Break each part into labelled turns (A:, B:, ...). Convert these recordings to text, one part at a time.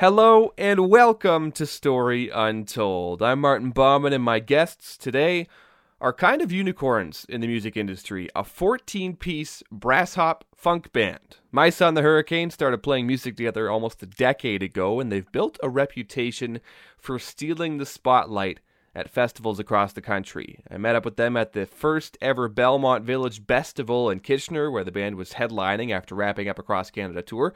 A: Hello and welcome to Story Untold. I'm Martin Bauman, and my guests today are kind of unicorns in the music industry a 14 piece brass hop funk band. My Son the Hurricane started playing music together almost a decade ago, and they've built a reputation for stealing the spotlight at festivals across the country. I met up with them at the first ever Belmont Village Festival in Kitchener, where the band was headlining after wrapping up a cross Canada tour.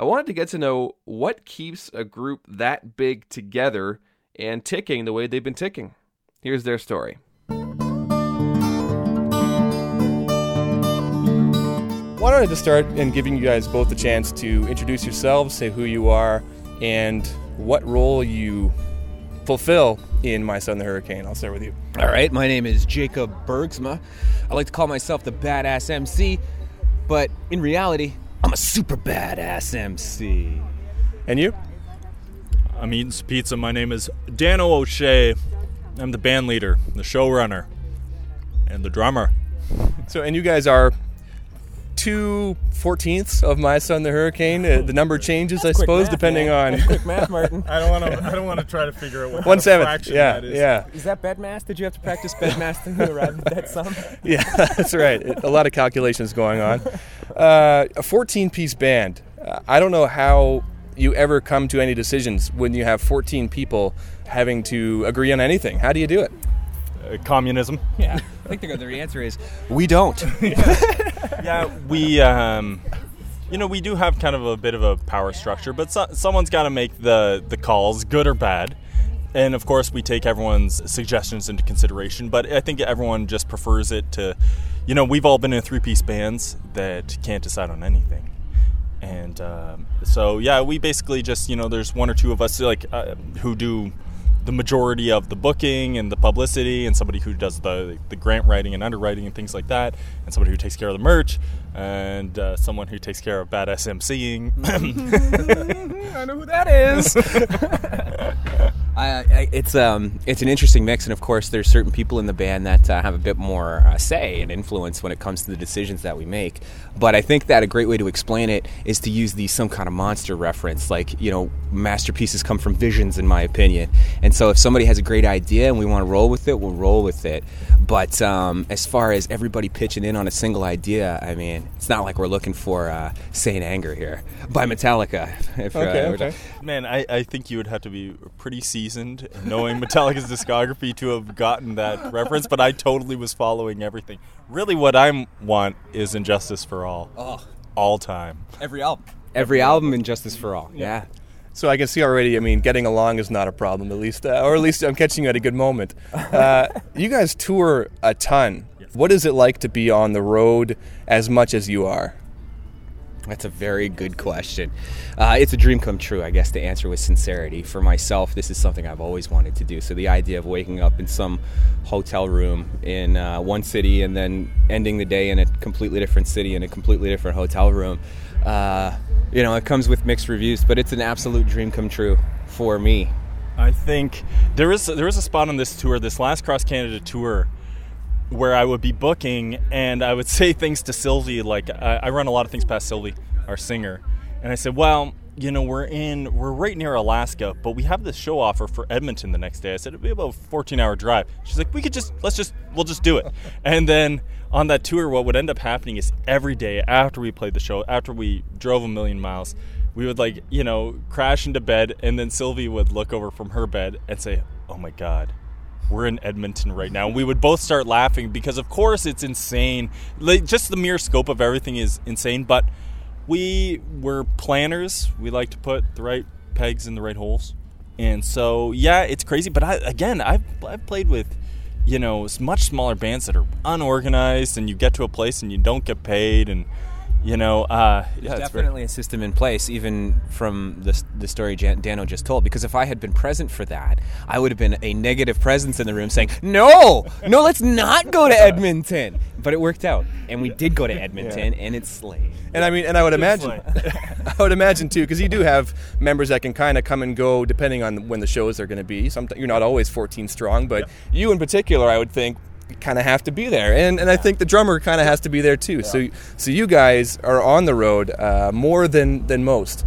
A: I wanted to get to know what keeps a group that big together and ticking the way they've been ticking. Here's their story. Why don't I just start in giving you guys both the chance to introduce yourselves, say who you are, and what role you fulfill in My Son the Hurricane. I'll start with you.
B: All right, my name is Jacob Bergsma. I like to call myself the badass MC, but in reality, I'm a super badass MC.
A: And you?
C: I'm eating some pizza. My name is Dano O'Shea. I'm the band leader, the showrunner, and the drummer.
A: So, and you guys are two fourteenths of my son the hurricane. Uh, the number changes, I suppose,
B: math,
A: depending
B: man.
A: on
B: Quick math, Martin.
C: I don't want to. I don't want to try to figure out what
A: one
C: kind of
A: seventh.
C: fraction
A: Yeah,
C: that is.
A: yeah,
B: Is that bed math? Did you have to practice bed math to arrive at that sum?
A: yeah. That's right. It- A lot of calculations going on. Uh, a fourteen-piece band. Uh, I don't know how you ever come to any decisions when you have fourteen people having to agree on anything. How do you do it?
C: Uh, communism.
B: Yeah. I think the, the answer is we don't.
C: Yeah, we. Um, you know, we do have kind of a bit of a power structure, but so, someone's got to make the the calls, good or bad. And of course, we take everyone's suggestions into consideration. But I think everyone just prefers it to, you know, we've all been in three piece bands that can't decide on anything. and um, so yeah we basically just you know there's one or two of us like uh, who do the majority of the booking and the publicity and somebody who does the the grant writing and underwriting and things like that and somebody who takes care of the merch and uh, someone who takes care of badass MCing
B: I know who that is. I, I, it's um, it's an interesting mix, and of course, there's certain people in the band that uh, have a bit more uh, say and influence when it comes to the decisions that we make. But I think that a great way to explain it is to use the some kind of monster reference, like you know, masterpieces come from visions, in my opinion. And so, if somebody has a great idea and we want to roll with it, we'll roll with it. But um, as far as everybody pitching in on a single idea, I mean, it's not like we're looking for uh, "Saint Anger" here by Metallica. If, uh,
A: Okay,
B: we're
A: okay.
C: man I, I think you would have to be pretty seasoned knowing Metallica's discography to have gotten that reference but I totally was following everything really what I want is injustice for all
B: Oh.
C: all time
B: Every album. Every album And Justice for All. Yeah.
A: So I can see already. I mean, getting along is not a problem, at least, uh, or at least I'm catching you at a good moment. Uh, you guys tour a ton. What is it like to be on the road as much as you are?
B: That's a very good question. Uh, it's a dream come true, I guess, to answer with sincerity. For myself, this is something I've always wanted to do. So the idea of waking up in some hotel room in uh, one city and then ending the day in a completely different city in a completely different hotel room, uh, you know, it comes with mixed reviews, but it's an absolute dream come true for me.
C: I think there is there is a spot on this tour, this last cross Canada tour, where I would be booking and I would say things to Sylvie. Like I, I run a lot of things past Sylvie, our singer, and I said, "Well, you know, we're in we're right near Alaska, but we have this show offer for Edmonton the next day." I said it'd be about a 14 hour drive. She's like, "We could just let's just we'll just do it." and then on that tour, what would end up happening is every day after we played the show, after we drove a million miles. We would like, you know, crash into bed, and then Sylvie would look over from her bed and say, "Oh my God, we're in Edmonton right now. We would both start laughing because, of course, it's insane. Like, just the mere scope of everything is insane. But we were planners. We like to put the right pegs in the right holes, and so yeah, it's crazy. But I, again, I've I've played with you know much smaller bands that are unorganized, and you get to a place and you don't get paid, and you know, uh, yeah,
B: There's definitely a system in place, even from the, the story Jan- Dano just told. Because if I had been present for that, I would have been a negative presence in the room saying, "No, no, let's not go to Edmonton." But it worked out, and we did go to Edmonton, and it's slayed.
A: And I mean, and I would imagine, I would imagine too, because you do have members that can kind of come and go depending on when the shows are going to be. Sometimes you're not always 14 strong, but you in particular, I would think, kind of have to be there. And and I think the drummer kind of has to be there too. So so you guys are on the road uh, more than than most.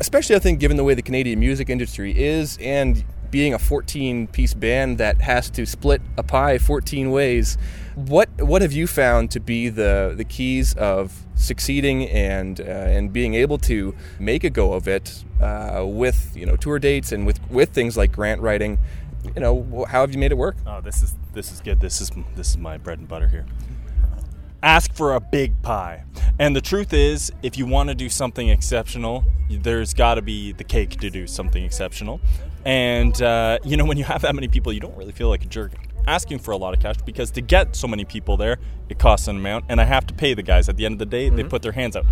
A: especially I think given the way the Canadian music industry is and being a 14 piece band that has to split a pie 14 ways. What what have you found to be the the keys of succeeding and uh, and being able to make a go of it uh, with you know tour dates and with with things like grant writing? You know, how have you made it work?
C: Oh, this is this is good. This is this is my bread and butter here. Ask for a big pie. And the truth is, if you want to do something exceptional, there's got to be the cake to do something exceptional. And uh, you know, when you have that many people, you don't really feel like a jerk asking for a lot of cash because to get so many people there, it costs an amount, and I have to pay the guys. At the end of the day, mm-hmm. they put their hands out.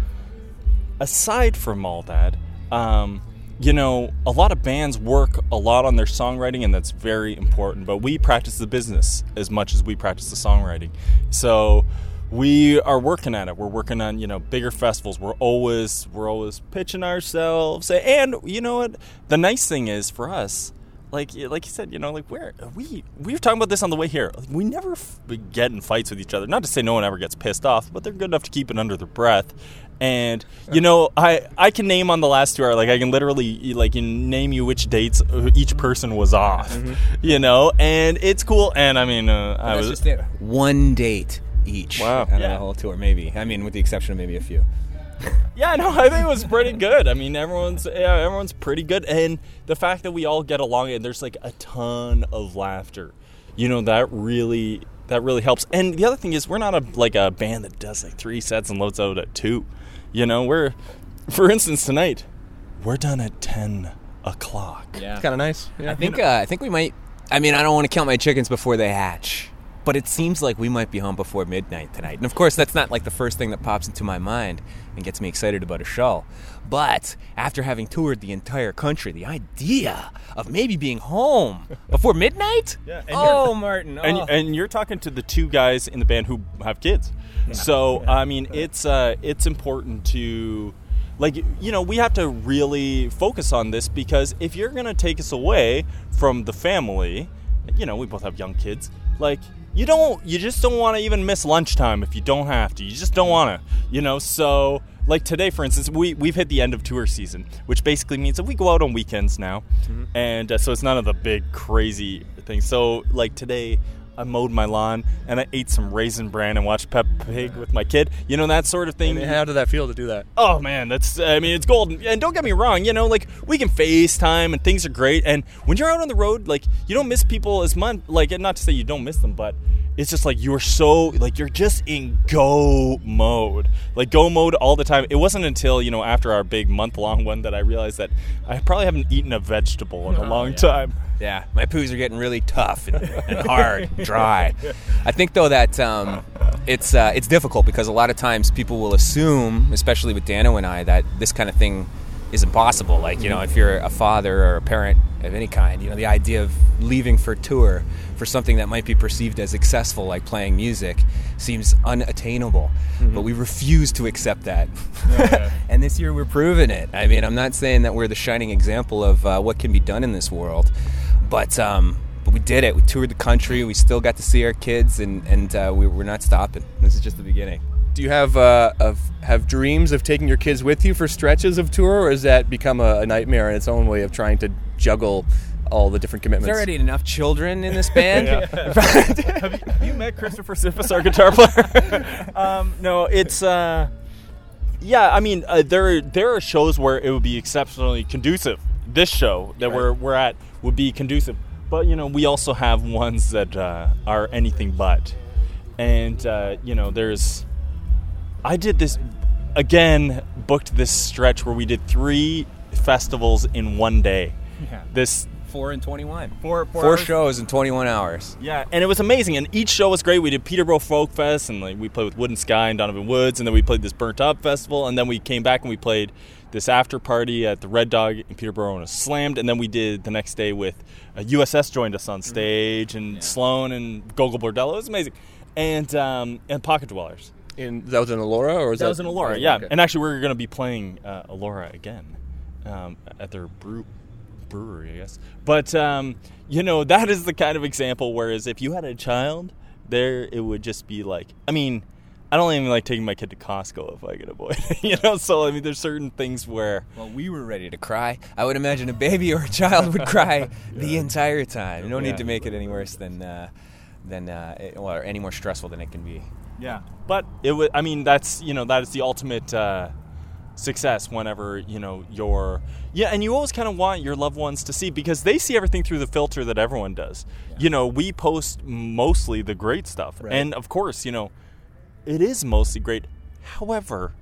C: Aside from all that, um, you know, a lot of bands work a lot on their songwriting, and that's very important. But we practice the business as much as we practice the songwriting. So we are working at it. We're working on you know bigger festivals. We're always we're always pitching ourselves. And you know what? The nice thing is for us, like like you said, you know, like where we we were talking about this on the way here. We never f- get in fights with each other. Not to say no one ever gets pissed off, but they're good enough to keep it under their breath. And you know, I I can name on the last tour, like I can literally like name you which dates each person was off. Mm-hmm. You know, and it's cool. And I mean, uh, I was
B: just it. one date each.
C: Wow,
B: out yeah. of the whole tour, maybe. I mean, with the exception of maybe a few.
C: yeah, no, I think it was pretty good. I mean, everyone's yeah, everyone's pretty good, and the fact that we all get along and there's like a ton of laughter, you know, that really that really helps. And the other thing is, we're not a like a band that does like three sets and loads out at two. You know, we're for instance tonight, we're done at ten o'clock.
A: Yeah, it's kind of nice.
B: Yeah. I think uh, I think we might. I mean, I don't want to count my chickens before they hatch but it seems like we might be home before midnight tonight. And of course, that's not like the first thing that pops into my mind and gets me excited about a show. But after having toured the entire country, the idea of maybe being home before midnight? Yeah, oh, Martin. Oh.
C: And, and you're talking to the two guys in the band who have kids. Yeah. So, I mean, it's uh, it's important to like you know we have to really focus on this because if you're going to take us away from the family you know we both have young kids like you don't you just don't want to even miss lunchtime if you don't have to. You just don't want to you know? So like today for instance we, we've hit the end of tour season which basically means that we go out on weekends now. Mm-hmm. and uh, so it's none of the big crazy things. So like today I mowed my lawn and I ate some raisin bran and watched Peppa Pig with my kid. You know that sort of thing.
A: And how did that feel to do that?
C: Oh man, that's I mean it's golden. And don't get me wrong, you know like we can FaceTime and things are great. And when you're out on the road, like you don't miss people as much. Like not to say you don't miss them, but it's just like you're so like you're just in go mode like go mode all the time it wasn't until you know after our big month long one that i realized that i probably haven't eaten a vegetable in a oh, long
B: yeah.
C: time
B: yeah my poos are getting really tough and, and hard dry i think though that um, it's uh, it's difficult because a lot of times people will assume especially with dano and i that this kind of thing is impossible like you know if you're a father or a parent of any kind you know the idea of leaving for tour for something that might be perceived as successful, like playing music, seems unattainable. Mm-hmm. But we refuse to accept that. Yeah. and this year we're proving it. I mean, I'm not saying that we're the shining example of uh, what can be done in this world, but. Um, but we did it. We toured the country. We still got to see our kids, and and uh, we, we're not stopping. This is just the beginning.
A: Do you have uh, of have dreams of taking your kids with you for stretches of tour, or has that become a, a nightmare in its own way of trying to juggle all the different commitments.
B: There's already enough children in this band.
C: have, you, have, you, met Christopher Siffis, our guitar player? um, no, it's. Uh, yeah, I mean, uh, there there are shows where it would be exceptionally conducive. This show that right. we're we're at would be conducive, but you know, we also have ones that uh, are anything but. And uh, you know, there's. I did this again. Booked this stretch where we did three festivals in one day. Yeah. This
B: four and 21.
C: Four,
B: four, four shows in 21 hours.
C: Yeah, and it was amazing. And each show was great. We did Peterborough Folk Fest, and like we played with Wood and Sky and Donovan Woods, and then we played this Burnt Up Festival, and then we came back and we played this after party at the Red Dog in Peterborough and it was slammed. And then we did the next day with uh, USS joined us on mm-hmm. stage, and yeah. Sloan and Gogol Bordello. It was amazing. And um, and Pocket Dwellers.
A: In, that was in Elora, or was
C: that,
A: that
C: was in Elora? Yeah, okay. and actually, we're going to be playing uh, Elora again um, at their brew brewery, I guess. But um, you know, that is the kind of example. Whereas if you had a child, there it would just be like, I mean, I don't even like taking my kid to Costco if I can avoid it. You know, so I mean, there's certain things where
B: Well, we were ready to cry. I would imagine a baby or a child would cry the entire time. No
C: Yeah.
B: need to make it any worse than uh, than uh, it- or any more stressful than it can be.
C: Yeah, but it was. I mean, that's you know that is the ultimate uh, success. Whenever you know your yeah, and you always kind of want your loved ones to see because they see everything through the filter that everyone does. You know, we post mostly the great stuff,
B: Right.
C: and of course, you know, it is mostly great. However,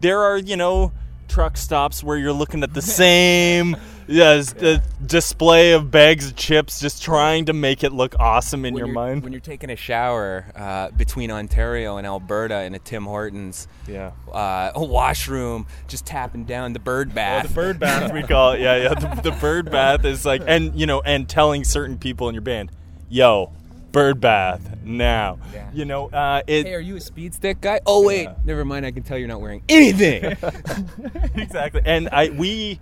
C: there are you know truck stops where you're looking at the same yes, the display of bags of chips, just trying to make it look awesome in
B: when
C: your mind.
B: When you're taking a shower uh, between Ontario and Alberta in a Tim Hortons,
C: yeah.
B: uh, a washroom, just tapping down the bird bath.
C: Oh, the bird bath we call it. Yeah, yeah. The, the bird bath is like, and you know, and telling certain people in your band, "Yo, bird bath now."
B: Yeah.
C: You know, uh, it
B: Hey, are you a speed stick guy? Oh wait,
C: Yeah.
B: never mind. I can tell you're not wearing anything.
C: exactly. And I we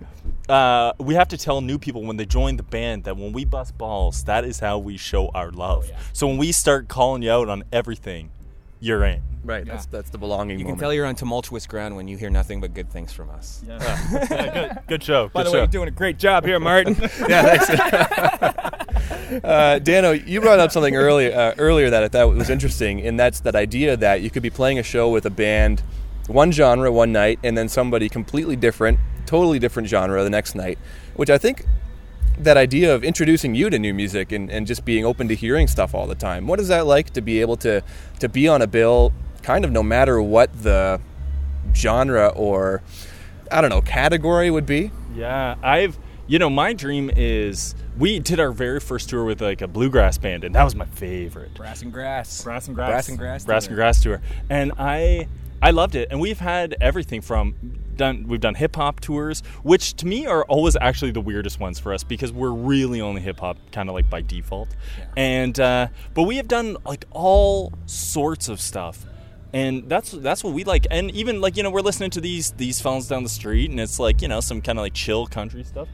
C: uh, we have to tell new people when they join the band that when we bust balls, that is how we show our love.
B: Oh, yeah.
C: So when we start calling you out on everything, you're in.
A: Right. That's that's the belonging
B: you can tell you're on tumultuous ground when you hear nothing but good things from us.
C: Yeah. good, good show.
B: By
C: good
B: the way, you're doing a great job here, Martin.
A: yeah, thanks. uh, Dano, you brought up something earlier uh, earlier that I thought was interesting, and that's that idea that you could be playing a show with a band, one genre one night, and then somebody completely different, totally different genre the next night, which I think that idea of introducing you to new music and, and just being open to hearing stuff all the time. What is that like to be able to to be on a bill, kind of no matter what the genre or I don't know category would be?
C: Yeah, I've you know my dream is we did our very first tour with like a bluegrass band, and that was my favorite.
B: Brass and grass.
C: Brass and grass,
B: Brass and grass.
C: brass and grass tour, and I I loved it. And we've had everything from done we've done hip hop tours, which to me are always actually the weirdest ones for us because we're really only hip hop kind of like by default. And uh, but we have done like all sorts of stuff. And that's that's what we like, and even like you know we're listening to these these phones down the street, and it's like you know some kind of like chill country stuff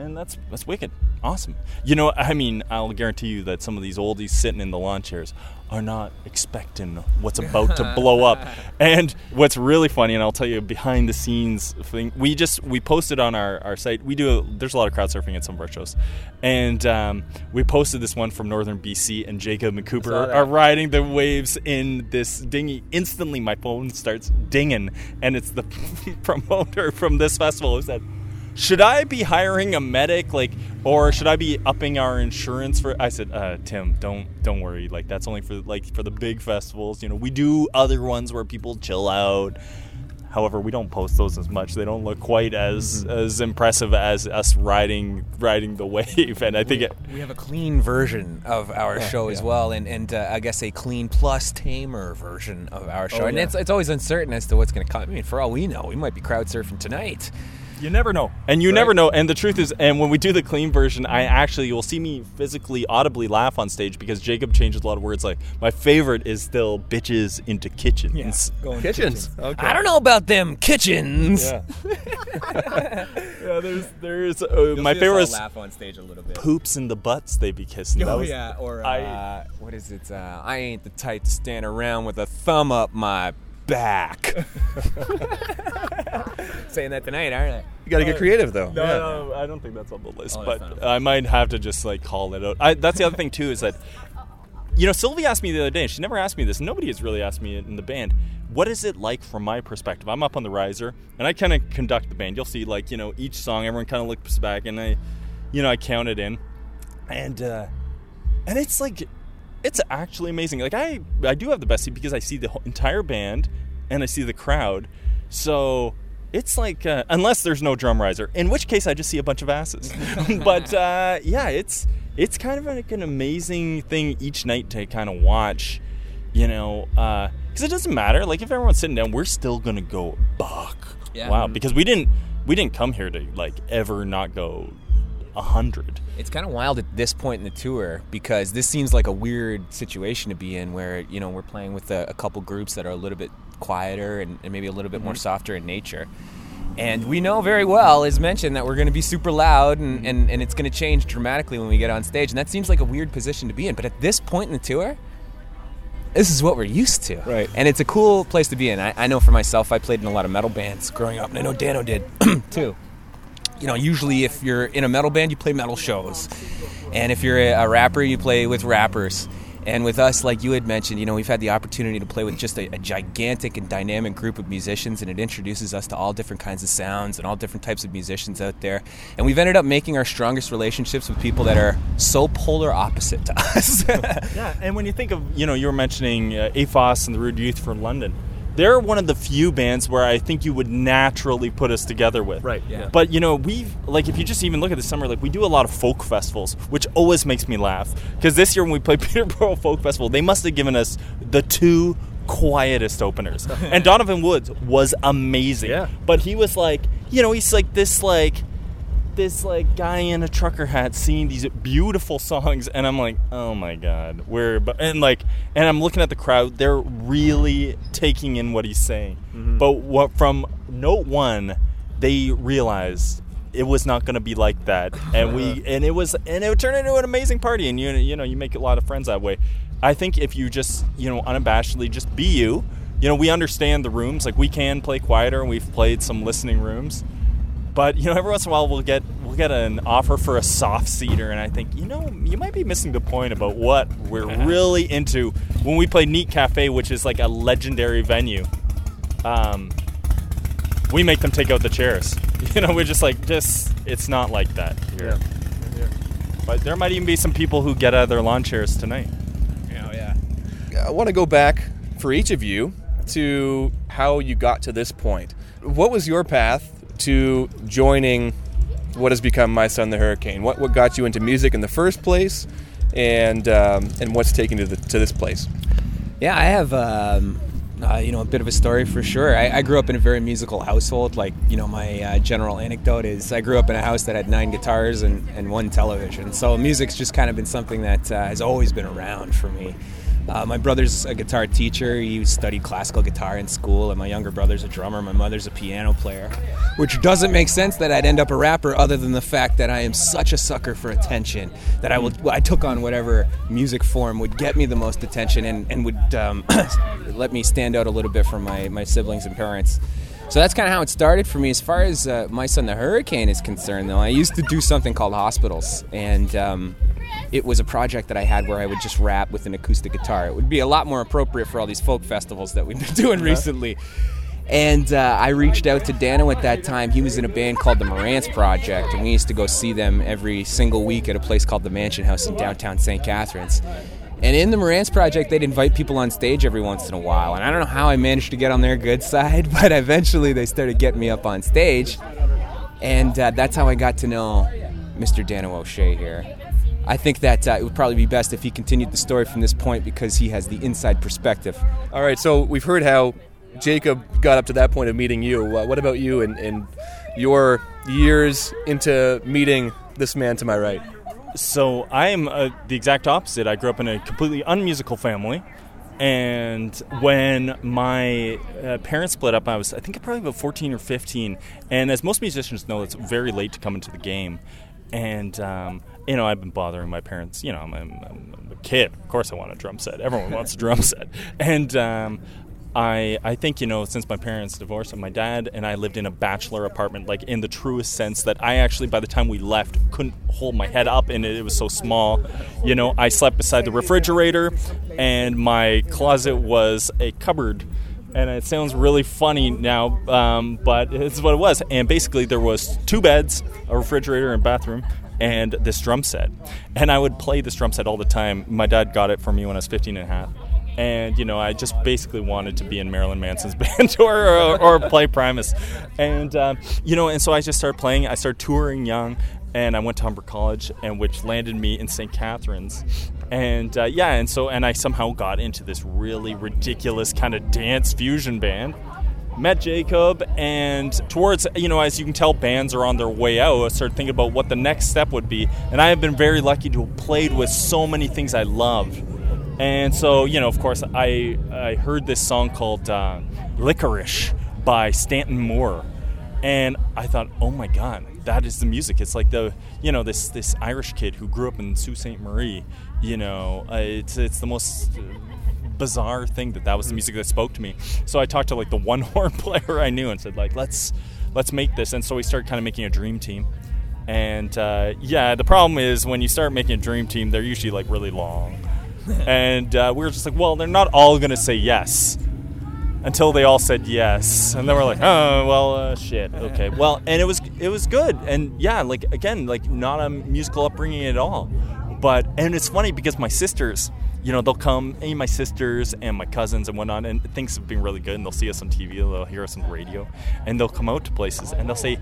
C: and that's that's wicked, awesome. You know, I mean, I'll guarantee you that some of these oldies sitting in the lawn chairs are not expecting what's about to blow up. And what's really funny, and I'll tell you a behind the scenes thing, we just we posted on our, our site. We do a, there's a lot of crowd surfing at some of our shows, and um, we posted this one from northern BC, and Jacob and Cooper are, are riding the waves in this dinghy. Instantly, my phone starts dinging, and it's the promoter from this festival who said should I be hiring a medic, like, or should I be upping our insurance for? I said, uh, Tim, don't don't worry. Like, that's only for like for the big festivals. You know, we do other ones where people chill out. However, we don't post those as much. They don't look quite as as impressive as us riding riding the wave. And I think it,
B: We have a clean version of our show as well, and and uh, I guess a clean plus tamer version of our show.
C: Oh,
B: and
C: yeah.
B: it's it's always uncertain as to what's going to come. I mean, for all we know, we might be crowd surfing tonight.
C: You never know. And you never know. And the truth is, and when we do the clean version, I actually, you'll see me physically, audibly laugh on stage because Jacob changes a lot of words. Like, my favorite is still bitches into kitchens.
B: going
A: Kitchens. Okay.
B: I don't know about them kitchens.
C: Yeah. yeah, there's, there's, uh, my favorite is
B: laugh on stage a little bit.
C: poops in the butts they be kissing. That
B: Oh
C: was-
B: yeah, or
C: I-
B: uh, what is it? Uh, I ain't the type to stand around with a thumb up my back. Saying that tonight, aren't I?
A: You got to get creative though.
C: No,
A: Yeah.
C: no, I don't think that's on the list,
B: Oh,
C: but I might have to just like call it out. I, that's the other thing too is that you know Sylvie asked me the other day. She never asked me this. Nobody has really asked me in the band. What is it like from my perspective? I'm up on the riser and I kind of conduct the band. You'll see like you know each song, everyone kind of looks back and I, you know, I count it in, and uh, and it's like it's actually amazing. Like I I do have the best seat because I see the whole entire band and I see the crowd. So it's like uh, unless there's no drum riser, in which case I just see a bunch of asses. but uh, yeah, it's it's kind of like an amazing thing each night to kind of watch. You know, because it doesn't matter. Like if everyone's sitting down, we're still gonna go buck.
B: Yeah.
C: Wow, because we didn't we didn't come here to like ever not go a hundred.
B: It's kind of wild at this point in the tour because this seems like a weird situation to be in where, you know, we're playing with a, a couple groups that are a little bit quieter and, and maybe a little bit more mm-hmm. softer in nature. And we know very well, as mentioned, that we're going to be super loud and, mm-hmm. and, and it's going to change dramatically when we get on stage. And that seems like a weird position to be in. But at this point in the tour, this is what we're used to.
A: Right.
B: And it's a cool place to be in. I, I know for myself, I played in a lot of metal bands growing up, and I know Dano did too. You know, usually if you're in a metal band, you play metal shows. And if you're a, rapper, you play with rappers. And with us, like you had mentioned, you know, we've had the opportunity to play with just a, a, gigantic and dynamic group of musicians, and it introduces us to all different kinds of sounds and all different types of musicians out there. And we've ended up making our strongest relationships with people that are so polar opposite to us.
C: yeah, and when you think of, you know, you were mentioning uh, AFOS and the Rude Youth from London they're one of the few bands where I think you would naturally put us together with.
A: Right. Yeah.
C: But you know, we've like if you just even look at the summer, like we do a lot of folk festivals, which always makes me laugh. Because this year when we played Peterborough Folk Festival, they must have given us the two quietest openers. and Donovan Woods was amazing.
A: Yeah.
C: But he was like, you know, he's like this like this like guy in a trucker hat singing these beautiful songs and i'm like oh my god we're and like and i'm looking at the crowd they're really taking in what he's saying. Mm-hmm. but what from note one they realized it was not going to be like that and we and it was and it turned into an amazing party and you you know you make a lot of friends that way. I think if you just you know unabashedly just be you you know we understand the rooms like we can play quieter and we've played some listening rooms but you know, every once in a while we'll get we'll get an offer for a soft seater, and I think you know you might be missing the point about what we're really into when we play Neat Cafe, which is like a legendary venue. Um, we make them take out the chairs. You know, we're just like just it's not like that here. Yeah. But there might even be some people who get out of their lawn chairs tonight.
A: Yeah, yeah. I want to go back for each of you to how you got to this point. What was your path to joining what has become My Son the Hurricane? What, what got you into music in the first place, and um, and what's taken you to, to this place?
B: Yeah, I have um, uh, you know a bit of a story for sure. I, I, grew up in a very musical household. Like you know, my uh, general anecdote is I grew up in a house that had nine guitars and, and one television. So music's just kind of been something that uh, has always been around for me. Uh, my brother's a guitar teacher. He studied classical guitar in school, and my younger brother's a drummer. My mother's a piano player, which doesn't make sense that I'd end up a rapper, other than the fact that I am such a sucker for attention that I will. I took on whatever music form would get me the most attention and and would um, let me stand out a little bit from my my siblings and parents. So that's kind of how it started for me. As far as uh, my son, the hurricane, is concerned, though, I used to do something called hospitals, and um, it was a project that I had where I would just rap with an acoustic guitar. It would be a lot more appropriate for all these folk festivals that we've been doing recently. And uh, I reached out to Dano at that time. He was in a band called the Marantz Project, and we used to go see them every single week at a place called the Mansion House in downtown St. Catharines. And in the Marantz Project, they'd invite people on stage every once in a while. And I don't know how I managed to get on their good side, but eventually they started getting me up on stage. And uh, that's how I got to know Mr. Dano O'Shea here. I think that uh, it would probably be best if he continued the story from this point because he has the inside perspective.
A: All right, so we've heard how Jacob got up to that point of meeting you. Uh, what about you and, and your years into meeting this man to my right?
C: So I am uh, the exact opposite. I grew up in a completely unmusical family. And when my uh, parents split up, I was, I think, probably about 14 or 15. And as most musicians know, it's very late to come into the game. And um, you know, I've been bothering my parents. You know, I'm, I'm, I'm, a kid. Of course, I want a drum set. Everyone wants a drum set. And um, I, I think you know, since my parents divorced, my dad and I lived in a bachelor apartment, like in the truest sense that I actually, by the time we left, couldn't hold my head up and it. It was so small. You know, I slept beside the refrigerator, and my closet was a cupboard and it sounds really funny now, um, but it's what it was. And basically, there was two beds, a refrigerator, and bathroom, and this drum set. And I would play this drum set all the time. My dad got it for me when I was 15 and a half. And, you know, I just basically wanted to be in Marilyn Manson's band or, or, or play Primus. And, uh, you know, and so I just started playing. I started touring young and I went to Humber College, and which landed me in St. Catharines. And uh, yeah, and so and I somehow got into this really ridiculous kind of dance fusion band met Jacob, and towards, you know, as you can tell, bands are on their way out. I started thinking about what the next step would be. And I have been very lucky to have played with so many things I love. And so, you know, of course, I, I heard this song called uh, Licorice by Stanton Moore. And I thought, oh my God, that is the music. It's like the, you know, this, this Irish kid who grew up in Sault Ste. Marie. You know, uh, it's, it's the most bizarre thing that that was the music that spoke to me. So I talked to like the one horn player I knew and said like let's let's make this. And so we started kind of making a dream team. And uh, yeah, the problem is when you start making a dream team, they're usually like really long. and uh, we were just like, well, they're not all going to say yes until they all said yes, and then we're like, oh well, uh, shit, okay, well, and it was it was good, and yeah, like again, like not a musical upbringing at all, but and it's funny because my sisters, you know, they'll come, and my sisters and my cousins and whatnot, and things have been really good, and they'll see us on TV, they'll hear us on radio, and they'll come out to places, and they'll say.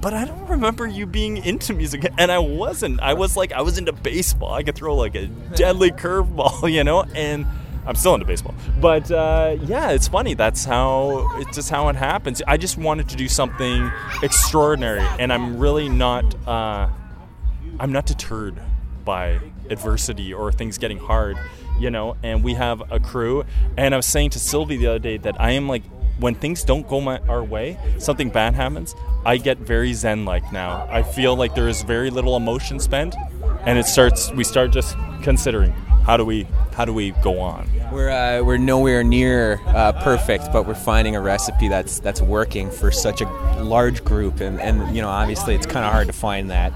C: But I don't remember you being into music, and I wasn't. I was like, I was into baseball. I could throw like a deadly curveball, you know, and I'm still into baseball. But uh, yeah, it's funny. That's how it's just how it happens. I just wanted to do something extraordinary, and I'm really not. Uh, I'm not deterred by adversity or things getting hard, you know. And we have a crew. And I was saying to Sylvie the other day that I am like, when things don't go my, our way, something bad happens. I get very zen-like now. I feel like there is very little emotion spent, and it starts. We start just considering how do we how do we go on?
B: We're uh, we're nowhere near uh, perfect, but we're finding a recipe that's that's working for such a large group, and, and you know obviously it's kind of hard to find that,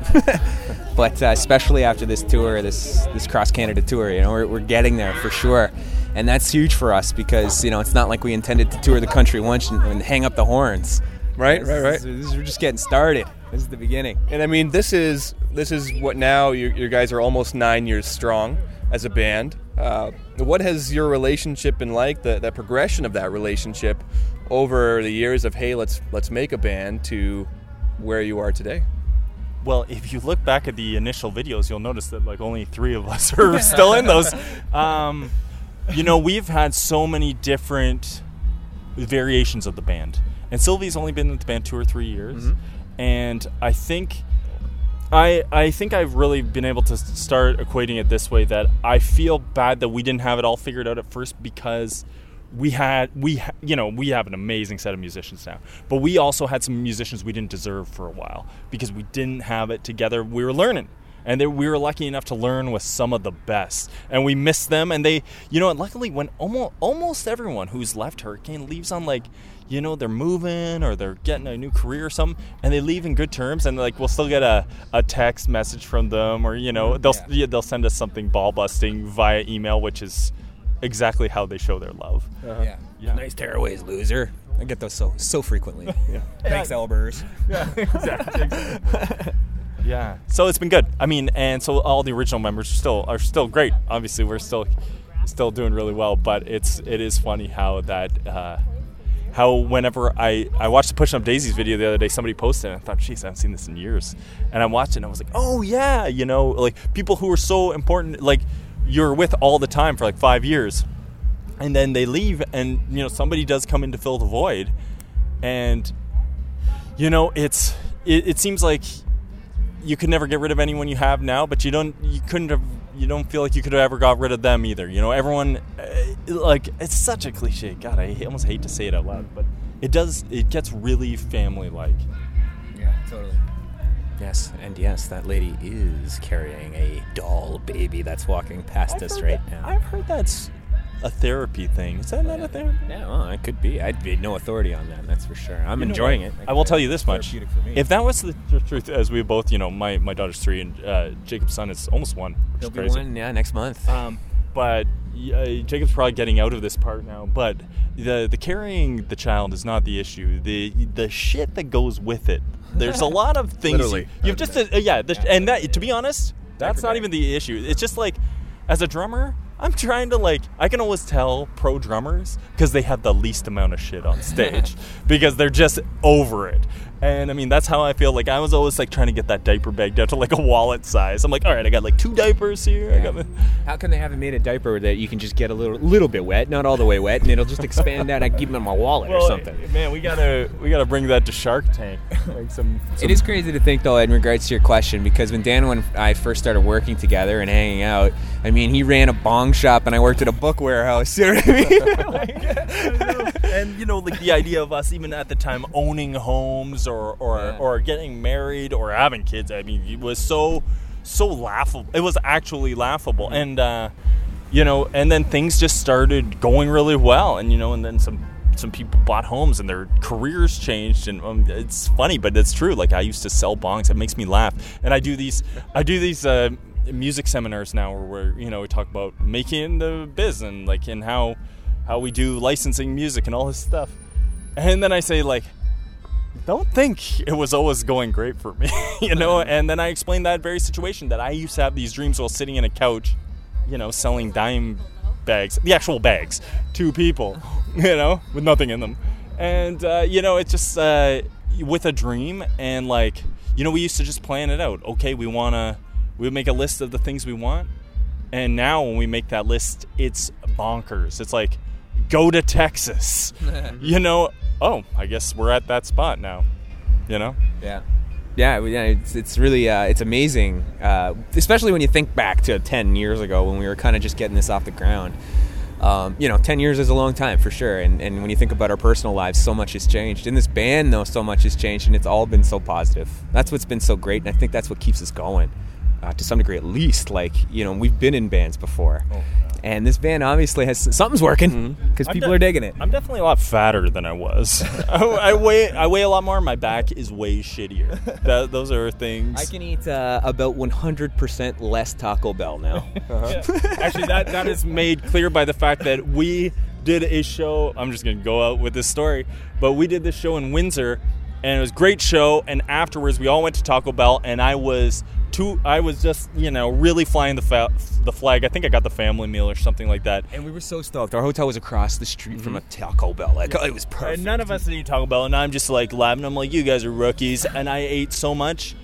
B: but uh, especially after this tour, this this cross Canada tour, you know we're, we're getting there for sure, and that's huge for us because you know it's not like we intended to tour the country once and, and hang up the horns.
A: Right, right, right.
B: This, this, we're just getting started. This is the beginning.
A: And I mean, this is this is what now you, you guys are almost nine years strong as a band. Uh, what has your relationship been like? The, the progression of that relationship over the years of hey, let's let's make a band to where you are today.
C: Well, if you look back at the initial videos, you'll notice that like only three of us are still in those. Um, you know, we've had so many different variations of the band, and Sylvie's only been in the band two or three years, mm-hmm. and I think I, I think I've really been able to start equating it this way that I feel bad that we didn't have it all figured out at first because we had we you know we have an amazing set of musicians now but we also had some musicians we didn't deserve for a while because we didn't have it together. We were learning and they, we were lucky enough to learn with some of the best and we missed them and they you know and luckily when almost almost everyone who's left hurricane leaves on like you know they're moving or they're getting a new career or something and they leave in good terms and like we'll still get a, a text message from them or you know they'll yeah. they'll send us something ball busting via email which is exactly how they show their love
B: uh-huh. yeah. yeah nice tearaways loser I get those so so frequently. yeah. Thanks, Elbers.
C: Yeah, exactly. yeah. So it's been good. I mean, and so all the original members are still are still great. Obviously, we're still still doing really well. But it's it is funny how that uh, how whenever I, I watched the Pushing Up Daisies video the other day, somebody posted it, and I thought, geez, I haven't seen this in years. And I watched it and I was like, oh, yeah, you know, like people who are so important, like you're with all the time for like five years. And then they leave, and, you know, somebody does come in to fill the void. And, you know, it's, it, it seems like you could never get rid of anyone you have now, but you don't, you couldn't have you don't feel like you could have ever got rid of them either. You know, everyone uh, like it's such a cliche. God, I almost hate to say it out loud, but it does. It gets really family like.
B: Yeah, totally. Yes, and yes, that lady is carrying a doll baby that's walking past
C: I've
B: us right
C: that,
B: now.
C: I've heard that's a therapy thing. Is that not a therapy?
B: Yeah, well, it could be. I'd be no authority on that. That's for sure. I'm you enjoying it.
C: I will tell you this much: for me. if that was the truth, as we both, you know, my, my daughter's three and uh, Jacob's son is almost one.
B: He'll be crazy. one, yeah, next month.
C: Um, but uh, Jacob's probably getting out of this part now. But the the carrying the child is not the issue. The the shit that goes with it. There's a lot of things.
A: Literally,
C: you, have just uh, yeah, the, and that to be honest, that's not even the issue. It's just like as a drummer I'm trying to like I can always tell pro drummers because they have the least amount of shit on stage because they're just over it. And I mean, that's how I feel. Like I was always like trying to get that diaper bag down to like a wallet size. I'm like, all right, I got like two diapers here. Yeah. I got.
B: How come they haven't made a diaper that you can just get a little little bit wet, not all the way wet, and it'll just expand out? I keep them in my wallet
C: well,
B: or something.
C: Man, we gotta we gotta bring that to Shark Tank. like some,
B: some. It is crazy to think though, in regards to your question, because when Dan and I first started working together and hanging out, I mean, he ran a bong shop and I worked at a book warehouse. You know what I
C: mean? and you know, like the idea of us even at the time owning homes or or, yeah. or getting married or having kids. I mean, it was so so laughable. It was actually laughable, mm-hmm. and uh, you know, and then things just started going really well, and you know, and then some some people bought homes and their careers changed and um, it's funny but it's true like i used to sell bongs it makes me laugh and i do these i do these uh, music seminars now where we, you know we talk about making the biz and like and how how we do licensing music and all this stuff and then i say like don't think it was always going great for me you know and then i explained that very situation that i used to have these dreams while sitting in a couch you know selling dime bags, the actual bags, to people, you know, with nothing in them. And, uh, you know, it's just uh, with a dream and like, you know, we used to just plan it out. Okay, we want to, we make a list of the things we want. And now when we make that list, it's bonkers. It's like, go to Texas. you know, oh, I guess we're at that spot now, you know?
B: Yeah. Yeah, yeah, it's, it's really uh, it's amazing, uh, especially when you think back to ten years ago when we were kind of just getting this off the ground. Um, you know, ten years is a long time for sure, and, and when you think about our personal lives, so much has changed. In this band, though, so much has changed, and it's all been so positive. That's what's been so great, and I think that's what keeps us going, uh, to some degree at least. Like you know, we've been in bands before. Oh and this van obviously has something's working because mm-hmm. people de- are digging it.
C: I'm definitely a lot fatter than I was. I, I, weigh I weigh a lot more. My back is way shittier. That, those are things.
B: I can eat uh, about 100% less Taco Bell now.
C: Uh-huh. Yeah. Actually, that that is made clear by the fact that we did a show. I'm just gonna go out with this story, but we did this show in Windsor, and it was a great show. And afterwards, we all went to Taco Bell, and I was too. I was just you know really flying the fa- the flag. I think I got the family meal or something like that.
B: And we were so stoked. Our hotel was across the street mm-hmm. from a Taco Bell. Like yeah. it was perfect.
C: And none of us eat Taco Bell, and I'm just like laughing. I'm like, you guys are rookies, and I ate so much,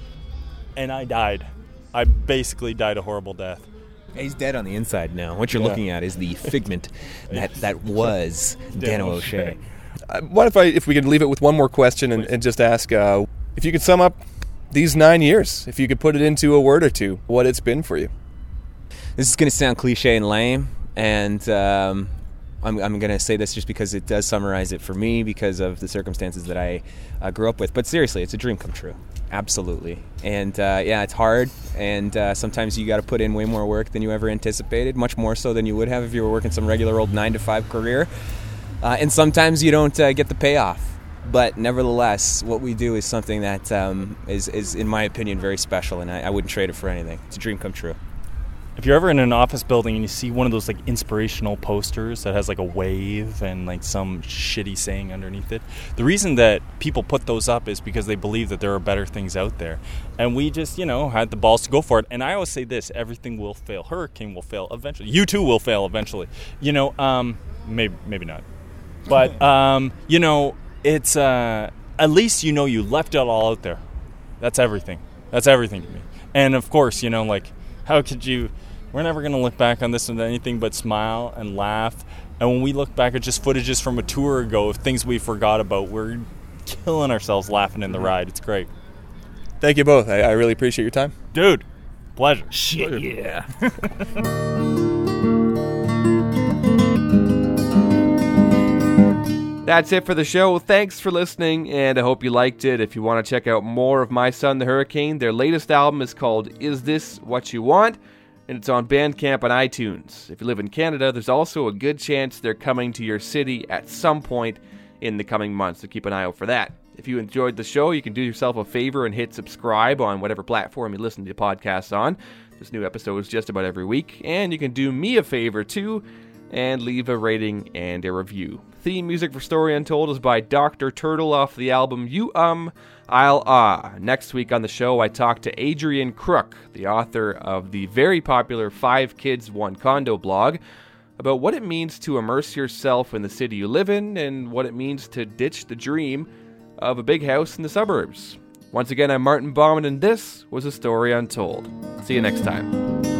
C: and I died. I basically died a horrible death.
B: He's dead on the inside now. What you're yeah. looking at is the figment that that was Dan O'Shea.
A: Uh, what if I if we could leave it with one more question and, and just ask uh, if you could sum up these nine years, if you could put it into a word or two, what it's been for you.
B: This is going to sound cliche and lame, and um, I'm, I'm going to say this just because it does summarize it for me because of the circumstances that I uh, grew up with. But seriously, it's a dream come true. Absolutely. And uh, yeah, it's hard, and uh, sometimes you got to put in way more work than you ever anticipated, much more so than you would have if you were working some regular old nine to five career. Uh, and sometimes you don't uh, get the payoff but nevertheless, what we do is something that um, is, is, in my opinion, very special, and I, I, wouldn't trade it for anything. It's a dream come true.
C: If you're ever in an office building and you see one of those like inspirational posters that has like a wave and like some shitty saying underneath it, the reason that people put those up is because they believe that there are better things out there, and we just you know had the balls to go for it. And I always say this: everything will fail. Hurricane will fail eventually. You too will fail eventually. You know, um, maybe maybe not, but um, you know it's uh, at least you know you left it all out there. That's everything. That's everything to me. And of course, you know, like how could you? We're never gonna look back on this with anything but smile and laugh. And when we look back at just footages from a tour ago of things we forgot about, we're killing ourselves laughing in the mm-hmm. ride. It's great.
A: Thank you both. I, I really appreciate your time,
C: dude. Pleasure.
B: Shit,
C: Pleasure.
B: yeah.
A: That's it for the show. Thanks for listening, and I hope you liked it. If you want to check out more of My Son the Hurricane, their latest album is called Is This What You Want? and it's on Bandcamp and iTunes. If you live in Canada, there's also a good chance they're coming to your city at some point in the coming months, so keep an eye out for that. If you enjoyed the show, you can do yourself a favor and hit subscribe on whatever platform you listen to podcasts on. This new episode is just about every week, and you can do me a favor too and leave a rating and a review. Theme music for Story Untold is by Dr. Turtle off the album You Um, I'll Ah. Next week on the show, I talk to Adrian Crook, the author of the very popular Five Kids, One Condo blog, about what it means to immerse yourself in the city you live in and what it means to ditch the dream of a big house in the suburbs. Once again, I'm Martin Bauman, and this was A Story Untold. See you next time.